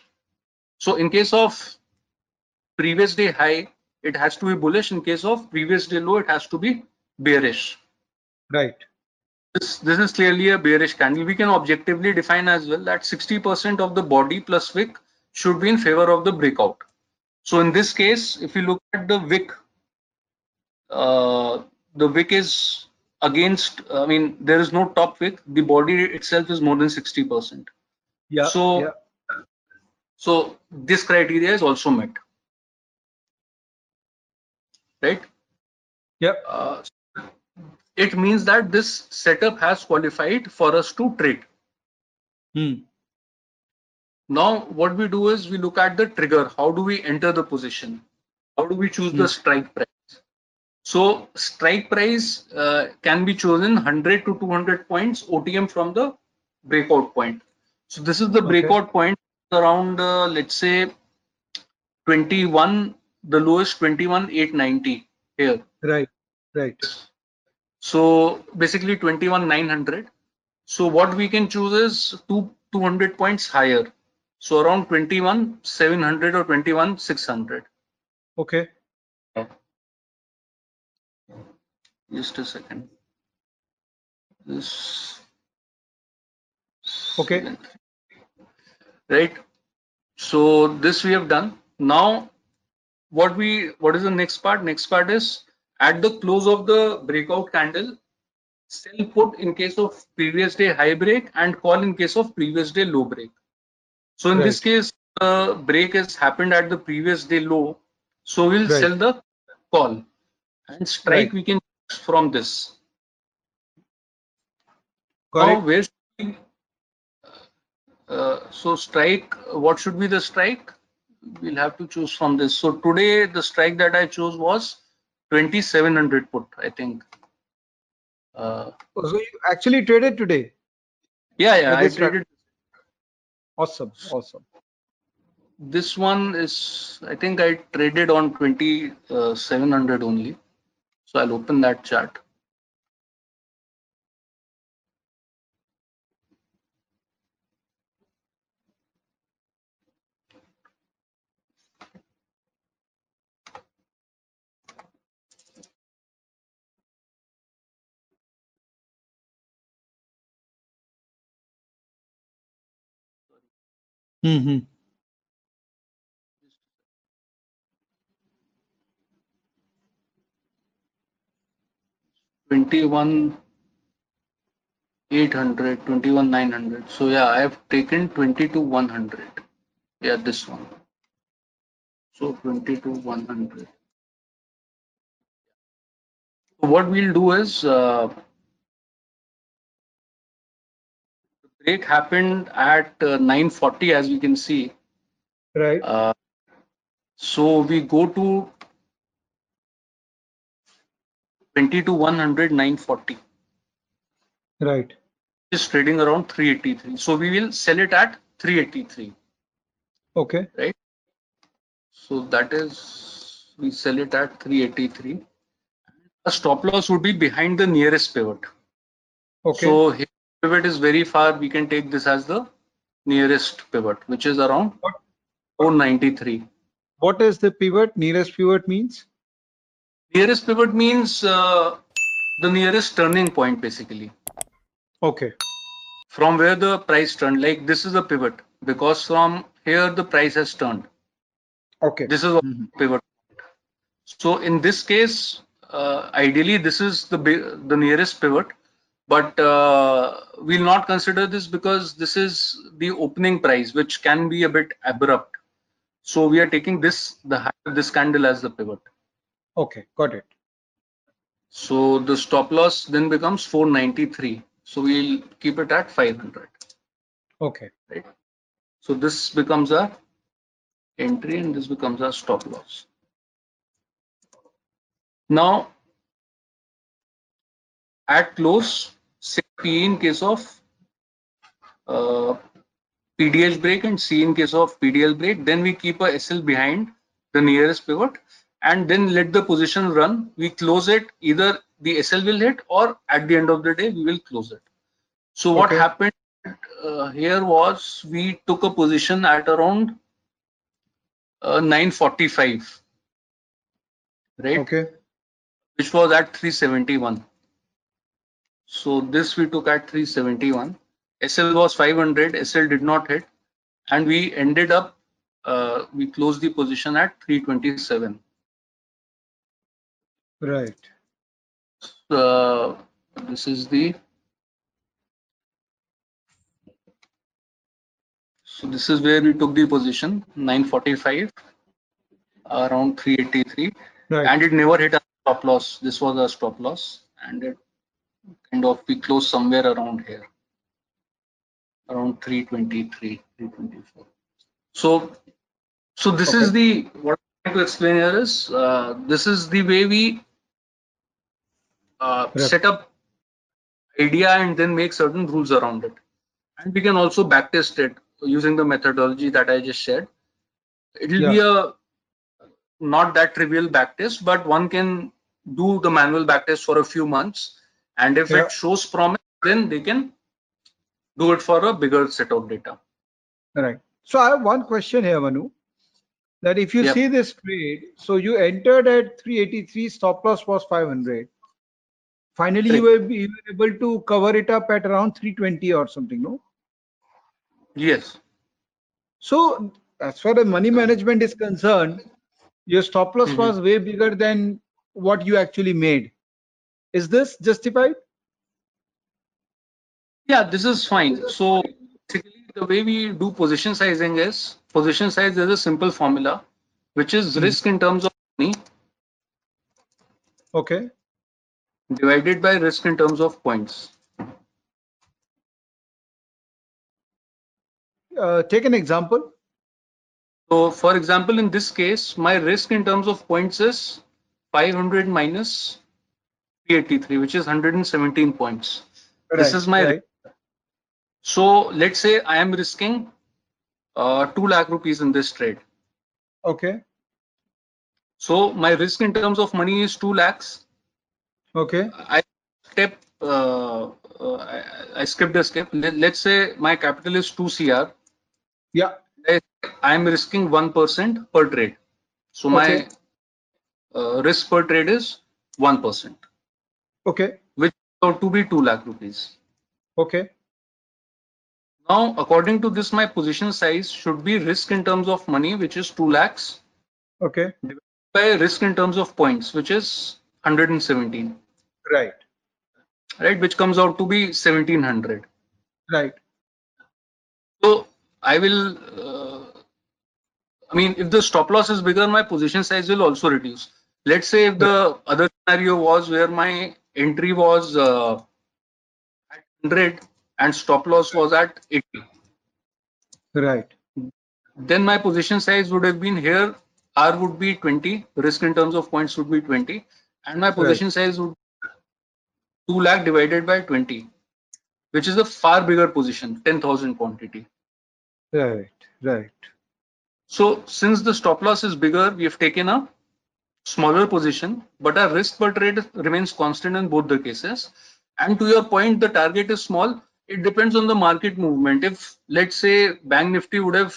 So in case of previous day high, it has to be bullish. In case of previous day low, it has to be bearish. Right. This, this is clearly a bearish candle. We can objectively define as well that 60% of the body plus wick should be in favor of the breakout. So in this case, if you look at the wick, uh, the wick is against, I mean, there is no top wick. The body itself is more than 60%. Yeah. So, yeah. so this criteria is also met. Right? Yep. Uh, it means that this setup has qualified for us to trade. Hmm. Now, what we do is we look at the trigger. How do we enter the position? How do we choose Hmm. the strike price? So, strike price uh, can be chosen 100 to 200 points OTM from the breakout point. So, this is the Okay. breakout point around, uh, let's say, 21, the lowest 21,890 here. Right. Right. So basically 21,900. So what we can choose is two 200 points higher. So around 21,700 or 21,600. Okay. Just a second. This. Okay. Right. So this we have done. Now, what we what is the next part? Next part is at the close of the breakout candle, sell put in case of previous day high break and call in case of previous day low break. So in this case, the break has happened at the previous day low. So we'll Right. sell the call and strike Right. we can choose from this. Got Now, where we, uh, so strike, what should be the strike? We'll have to choose from this. So today, the strike that I chose was 2700 put, I think. Uh, Oh, So you actually traded today. yeah, yeah, I traded. Awesome. Awesome. This one is, I think I traded on 2700 only. So I'll open that chart. Mm-hmm. Twenty-one eight hundred, twenty-one nine hundred. So yeah, I have taken twenty-two one hundred. Yeah, this one. So twenty-two one hundred. What we'll do is uh, break happened at uh, 940 as we can see. Right. Uh, so we go to 22 100 940 Right. is trading around 383 so we will sell it at 383 Okay. Right. So that is we sell it at 383 a stop loss would be behind the nearest pivot Okay. so here pivot is very far, we can take this as the nearest pivot, which is around What? 493. What is the pivot? Nearest pivot means? Nearest pivot means uh, the nearest turning point, basically, Okay. from where the price turned. Like this is a pivot because from here the price has turned. Okay. This is a Mhm. pivot. So in this case, uh, ideally this is the the nearest pivot, but uh, we'll not consider this because this is the opening price, which can be a bit abrupt. So we are taking this the this candle as the pivot. Okay. Got it. So the stop loss then becomes 493. So we'll keep it at 500. Okay. right So this becomes our entry and this becomes our stop loss. Now, at close, say P in case of uh, PDH break and C in case of PDL break, then we keep a SL behind the nearest pivot and then let the position run. We close it, either the SL will hit or at the end of the day, we will close it. So what Okay. happened uh, here was we took a position at around uh, 945, right? Okay. Which was at 371. So this we took at 371. SL was 500, SL did not hit, and we ended up, uh, we closed the position at 327. Right. Uh, this is the so this is where we took the position 945 around 383 Right. and it never hit a stop loss this was a stop loss and it kind of we close somewhere around here. Around 323 324 so so this is the what i'm trying to explain here is uh, this is the way we uh, Right. set up idea and then make certain rules around it. And we can also backtest it using the methodology that i just shared. It will be a not that trivial backtest but one can do the manual backtest for a few months and if Yeah. it shows promise then they can do it for a bigger set of data Right. So I have one question here, Manu. That if you Yep. see this trade, so you entered at 383, stop loss was 500. Finally, you were, you were able to cover it up at around 320 or something, no? yes So as far as money management is concerned, your stop loss Mhm. was way bigger than what you actually made. Is this justified? yeah this is fine so basically the way we do position sizing is position size is a simple formula which is Hmm. risk in terms of money Okay. divided by risk in terms of points Uh, take an example. So for example, in this case, my risk in terms of points is 500 minus 383, which is 117 points. This is my right. So let's say I am risking uh, 2 lakh rupees in this trade. Okay. So my risk in terms of money is 2 lakhs. Okay. I step, uh, uh, I, I skipped a step. Let, let's say my capital is 2 CR. Yeah. I am risking 1% per trade. So my uh, risk per trade is 1%. Okay. So to be 2 lakh rupees. Okay. Now, according to this, my position size should be risk in terms of money, which is 2 lakhs, Okay. by risk in terms of points, which is 117, Right. right? Which comes out to be 1700. Right. So I will, uh, I mean, if the stop loss is bigger, my position size will also reduce. Let's say if the other scenario was where my entry was uh, at 100 and stop loss was at 80. Right. then my position size would have been here r would be 20 risk in terms of points would be 20 and my position size would be 2 lakh divided by 20 which is a far bigger position 10000 quantity Right. Right. so since the stop loss is bigger we have taken a smaller position but our risk per trade remains constant in both the cases and to your point the target is small it depends on the market movement. If let's say Bank Nifty would have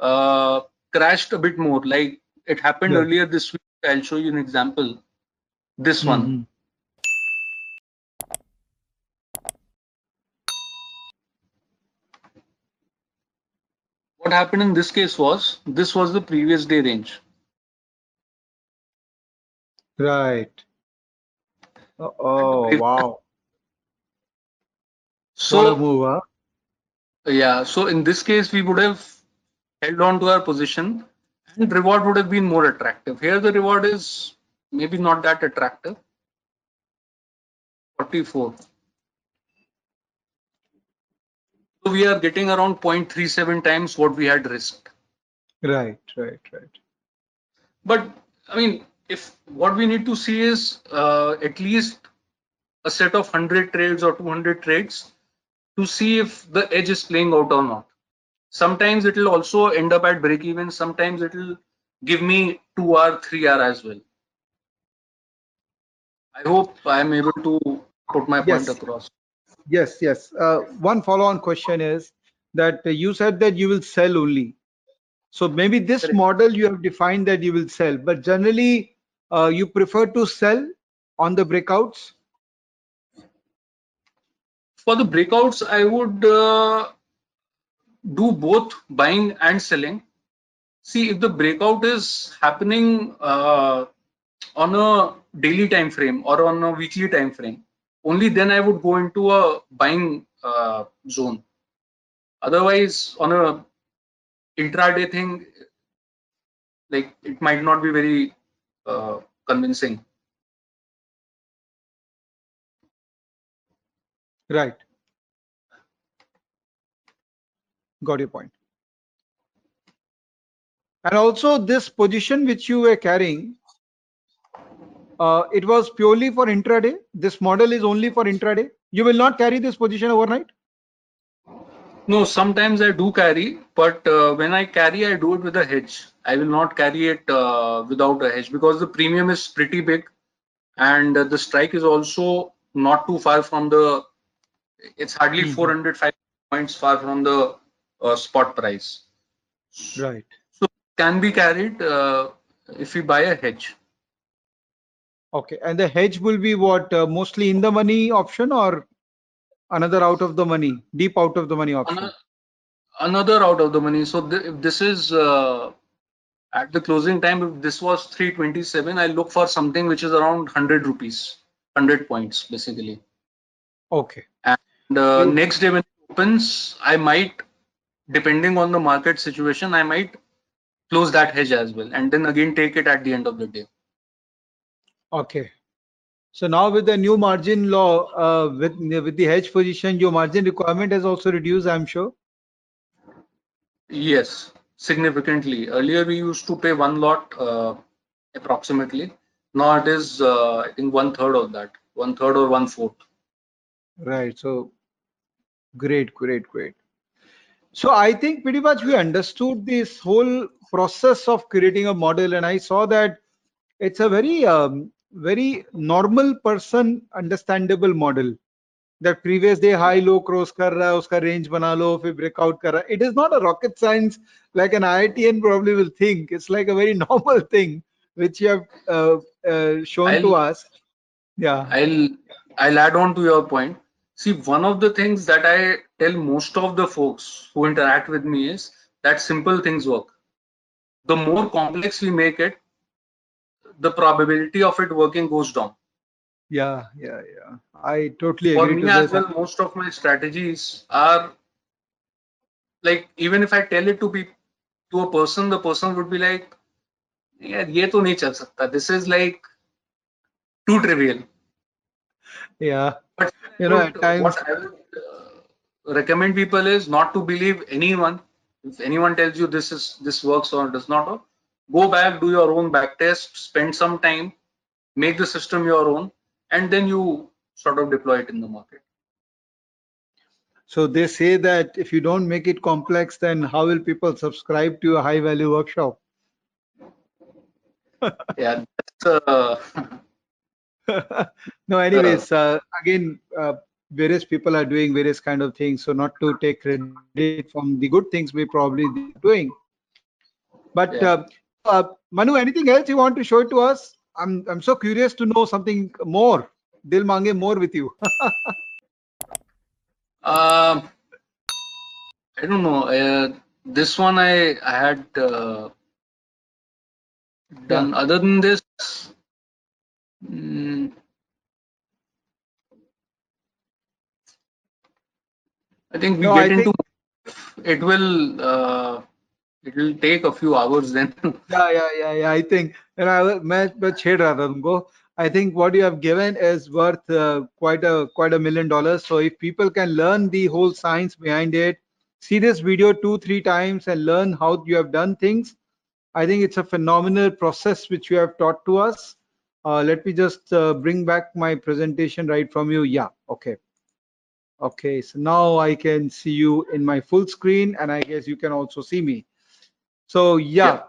uh, crashed a bit more, like it happened Yeah. earlier this week, I'll show you an example. This one. Mhm. What happened in this case was this was the previous day range. Right. Oh, oh, wow. So move, huh? yeah, so in this case we would have held on to our position and reward would have been more attractive. Here the reward is maybe not that attractive. 44. So we are getting around 0.37 times what we had risked. Right, right, right. But I mean, if what we need to see is uh, at least a set of 100 trades or 200 trades to see if the edge is playing out or not. Sometimes it will also end up at break even. Sometimes it will give me 2R, 3R as well. I hope I am able to put my point Yes. across. Yes, yes. Uh, one follow-on question is that you said that you will sell only. So maybe this model you have defined that you will sell, but generally uh, you prefer to sell on the breakouts. For the breakouts, I would uh, do both buying and selling. See if the breakout is happening uh, on a daily time frame or on a weekly time frame, only then I would go into a buying uh, zone. Otherwise, on a intraday thing, like it might not be very convincing. Right. Got your point. And also this position which you were carrying, uh, it was purely for intraday. This model is only for intraday. You will not carry this position overnight. No, sometimes I do carry, but uh, when I carry, I do it with a hedge. I will not carry it uh, without a hedge because the premium is pretty big and uh, the strike is also not too far from the, it's hardly Mhm. 405 points far from the uh, spot price. Right. So can be carried uh, if we buy a hedge. Okay. And the hedge will be what? Uh, mostly in the money option or another out of the money, deep out of the money option? Ano- Another out of the money. So th- this is uh, at the closing time, if this was 327, I look for something which is around 100 rupees, 100 points basically. Okay. And uh, You- next day when it opens, I might, depending on the market situation, I might close that hedge as well, and then again take it at the end of the day. Okay. So now with the new margin law, uh, with with the hedge position, your margin requirement has also reduced, I'm sure. Yes, significantly. Earlier we used to pay one lot uh, approximately. Now it is, uh, I think, one third of that, one third or one fourth. Right. So great, great, great. So I think pretty much we understood this whole process of creating a model, and I saw that it's a very, um, very normal person understandable model. That previous day high low cross कर रहा है उसका range बना लो फिर breakout कर रहा है. It is not a rocket science like an IITN probably will think. It's like a very normal thing which you have uh, uh, shown to I'll- us. Yeah. I'll I'll add on to your point. See, one of the things that I tell most of the folks who interact with me is that simple things work. The more complex we make it, the probability of it working goes down. yeah yeah yeah. I totally for agree me to as well most of my strategies are like even if i tell it to be to a person the person would be like yeah ye to this is like too trivial. Yeah. But you know at times what i would uh, recommend people is not to believe anyone. If anyone tells you this is this works or does not work go back do your own back test spend some time make the system your own and then you sort of deploy it in the market. so they say that if you don't make it complex, then how will people subscribe to a high value workshop? Yeah, that's uh, no, anyways, uh, again, uh, various people are doing various kind of things. So not to take credit from the good things we probably doing. But Yeah. uh, uh, Manu, anything else you want to show it to us? I'm I'm so curious to know something more. Dil mange more with you. Um, I don't know. Uh, this one I I had uh, done. Other than this, mm, I think we No, get I into it will uh, it will take a few hours then. Yeah, yeah, yeah, yeah. I think, and I was मैं मैं छेड़ रहा था तुमको. I think what you have given is worth uh, quite a quite a million dollars. So if people can learn the whole science behind it, see this video two three times and learn how you have done things, I think it's a phenomenal process which you have taught to us. Uh, let me just uh, bring back my presentation right from you. Yeah, okay. Okay, so now I can see you in my full screen and I guess you can also see me. So yeah, Yeah.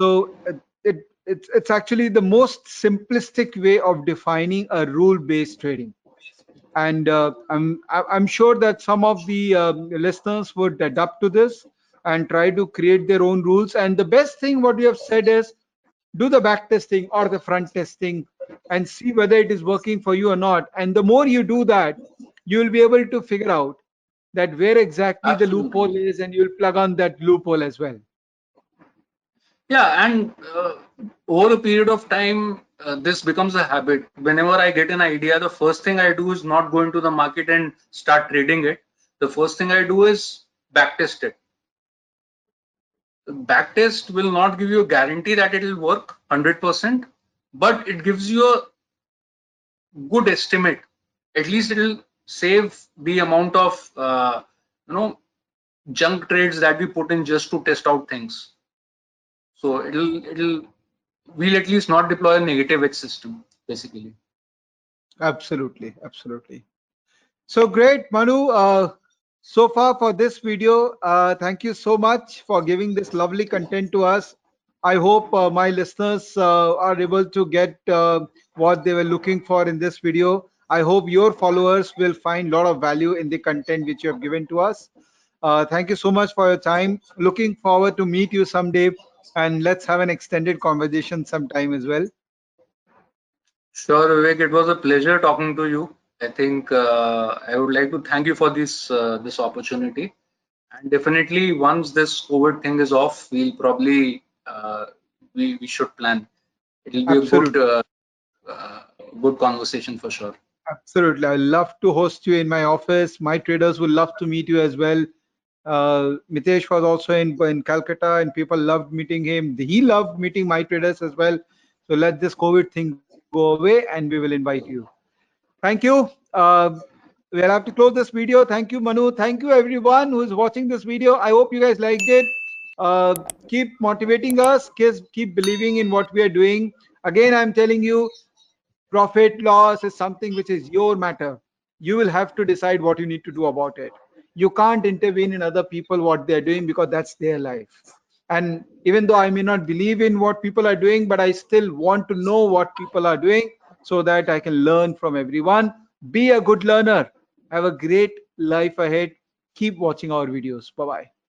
so uh, it, it's it's actually the most simplistic way of defining a rule-based trading, and uh, I'm I'm sure that some of the um, listeners would adapt to this and try to create their own rules. And the best thing what you have said is do the back testing or the front testing and see whether it is working for you or not. And the more you do that, you will be able to figure out that where exactly the loophole is, and you'll plug on that loophole as well. Yeah, and uh, over a period of time, uh, this becomes a habit. Whenever I get an idea, the first thing I do is not go into the market and start trading it. The first thing I do is backtest it. Backtest will not give you a guarantee that it will work 100%, but it gives you a good estimate. At least it will save the amount of uh, you know junk trades that we put in just to test out things. So it'll it'll we'll at least not deploy a negative edge system basically. Absolutely, absolutely. So great, Manu. Uh, so far for this video, uh, thank you so much for giving this lovely content to us. I hope uh, my listeners uh, are able to get uh, what they were looking for in this video. I hope your followers will find a lot of value in the content which you have given to us. Uh, thank you so much for your time. Looking forward to meet you someday and let's have an extended conversation sometime as well. Sure, Vivek, it was a pleasure talking to you. I think uh, I would like to thank you for this uh, this opportunity. And definitely, once this COVID thing is off, we'll probably uh, we we should plan. It'll be a good uh, uh, good conversation for sure. Absolutely. I love to host you in my office. My traders would love to meet you as well. Uh, Mitesh was also in, in Calcutta and people loved meeting him. He loved meeting my traders as well. So let this COVID thing go away and we will invite you. Thank you. Uh, we'll have to close this video. Thank you, Manu. Thank you, everyone who is watching this video. I hope you guys liked it. Uh, keep motivating us. Keep, believing in what we are doing. Again, I'm telling you, profit loss is something which is your matter you will have to decide what you need to do about it you can't intervene in other people what they're doing because that's their life. And even though i may not believe in what people are doing but i still want to know what people are doing so that i can learn from everyone. Be a good learner. Have a great life ahead. Keep watching our videos. Bye bye